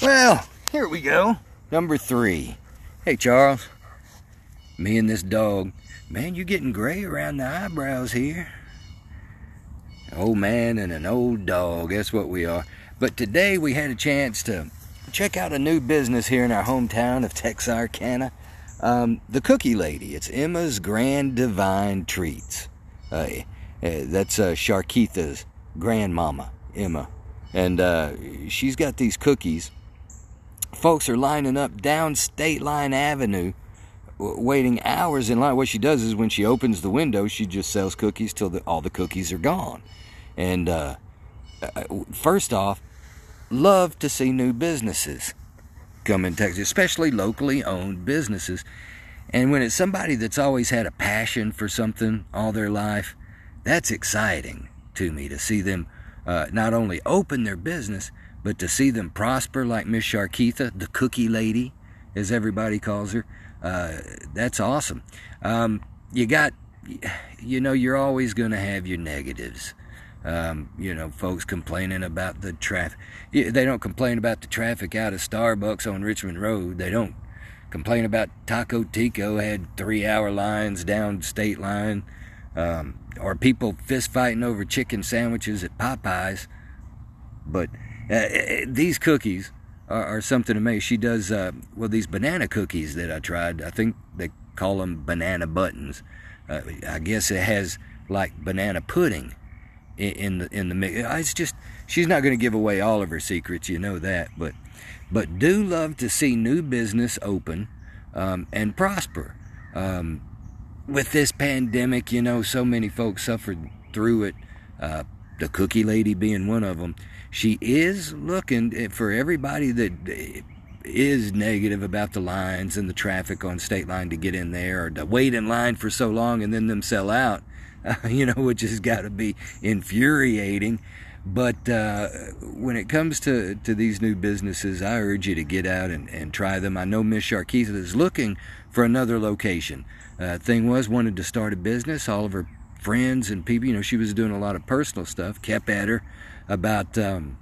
Well, here we go. Number three. Hey, Charles. Me and this dog. Man, you're getting gray around the eyebrows here. Old man and an old dog. That's what we are. But today we had a chance to check out a new business here in our hometown of Texarkana. Um, the Cookie Lady. It's Emma's Grand Divine Treats. Uh, that's uh, grandmama, Emma. And uh, she's got these cookies. Folks are lining up down State Line Avenue, waiting hours in line. What she does is when she opens the window, she just sells cookies till the, all the cookies are gone. And uh, uh, first off, love to see new businesses come in Texas, especially locally owned businesses. And when it's somebody that's always had a passion for something all their life, that's exciting to me to see them uh, not only open their business, but to see them prosper like Miss Sharkeetha, the cookie lady, as everybody calls her. Uh, that's awesome. Um, you got, you know, you're always going to have your negatives. Um, you know, folks complaining about the traffic. They don't complain about the traffic out of Starbucks on Richmond Road. They don't complain about Taco Tico had three hour lines down state line. Um, or people fist fighting over chicken sandwiches at Popeyes. But uh, uh these cookies are, are, something to me. She does, uh, well, these banana cookies that I tried, I think they call them banana buttons. Uh, I guess it has like banana pudding in the in the mix. Uh, it's just she's not going to give away all of her secrets, you know that. But but do love to see new business open um, and prosper. Um, with this pandemic, you know, so many folks suffered through it. Uh, the cookie lady being one of them. She is looking eh, for everybody that eh, negative about the lines and the traffic on state line to get in there or to wait in line for so long and then them sell out uh, you know, which has got to be infuriating. But uh, when it comes to, to these new businesses, I urge you to get out and, and try them. I know Miss Sharkeetha is looking for another location. Uh, thing was, wanted to start a business. All of her friends and people, you know, she was doing a lot of personal stuff, kept at her about, um,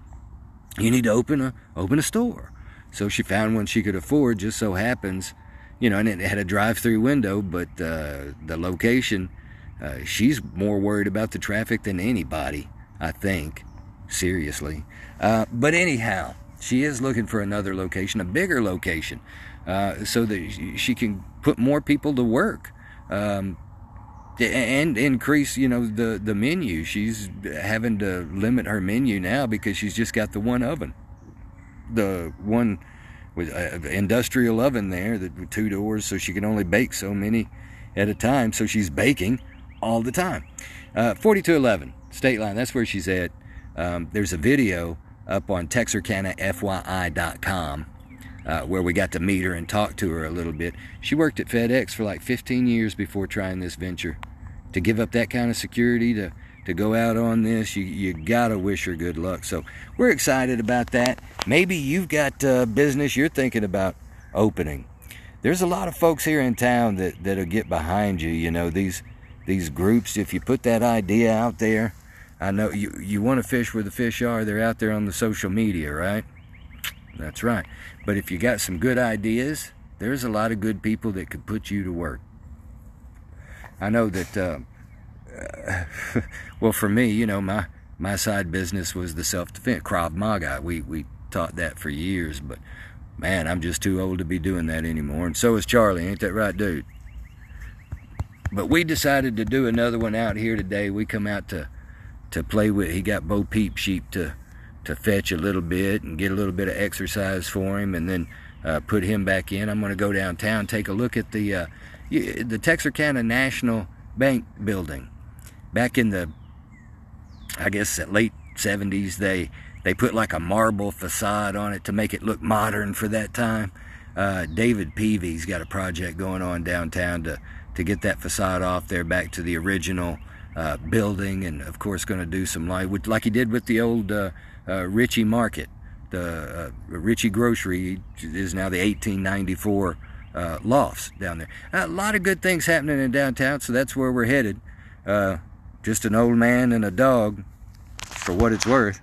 you need to open a, open a store. So she found one she could afford, just so happens, you know, and it had a drive through window, but uh, the location uh, she's more worried about the traffic than anybody, I think. Seriously. Uh, but anyhow, she is looking for another location, a bigger location, uh, so that she can put more people to work. Um, and increase, you know, the, the menu. She's having to limit her menu now because she's just got the one oven. The one with uh, industrial oven there, the two doors, so she can only bake so many at a time. So she's baking all the time. Uh, 4211, State Line, that's where she's at. Um, there's a video up on TexarkanaFYI.com uh, where we got to meet her and talk to her a little bit. She worked at FedEx for like 15 years before trying this venture. To give up that kind of security, to, to go out on this, you, you gotta wish her good luck. So we're excited about that. Maybe you've got uh, business you're thinking about opening. There's a lot of folks here in town that, that'll get behind you. You know, these these groups, if you put that idea out there, I know you, you want to fish where the fish are, they're out there on the social media, right? That's right. But if you got some good ideas, there's a lot of good people that could put you to work. I know that, uh, uh, well, for me, you know, my, my side business was the self-defense, Krav Maga. We, we taught that for years, but man, I'm just too old to be doing that anymore. And so is Charlie, ain't that right, dude? But we decided to do another one out here today. We come out to to play with. He got Bo Peep sheep to to fetch a little bit and get a little bit of exercise for him, and then uh, put him back in. I'm going to go downtown, take a look at the uh, the Texarkana National Bank building. Back in the, I guess, late 70s, they they put like a marble facade on it to make it look modern for that time. Uh, David Peavy's got a project going on downtown to to get that facade off there back to the original uh, building and of course going to do some light like he did with the old uh, uh, Ritchie Market. The uh, Ritchie Grocery is now the 1894 uh, lofts down there. A lot of good things happening in downtown so that's where we're headed. Uh, just an old man and a dog for what it's worth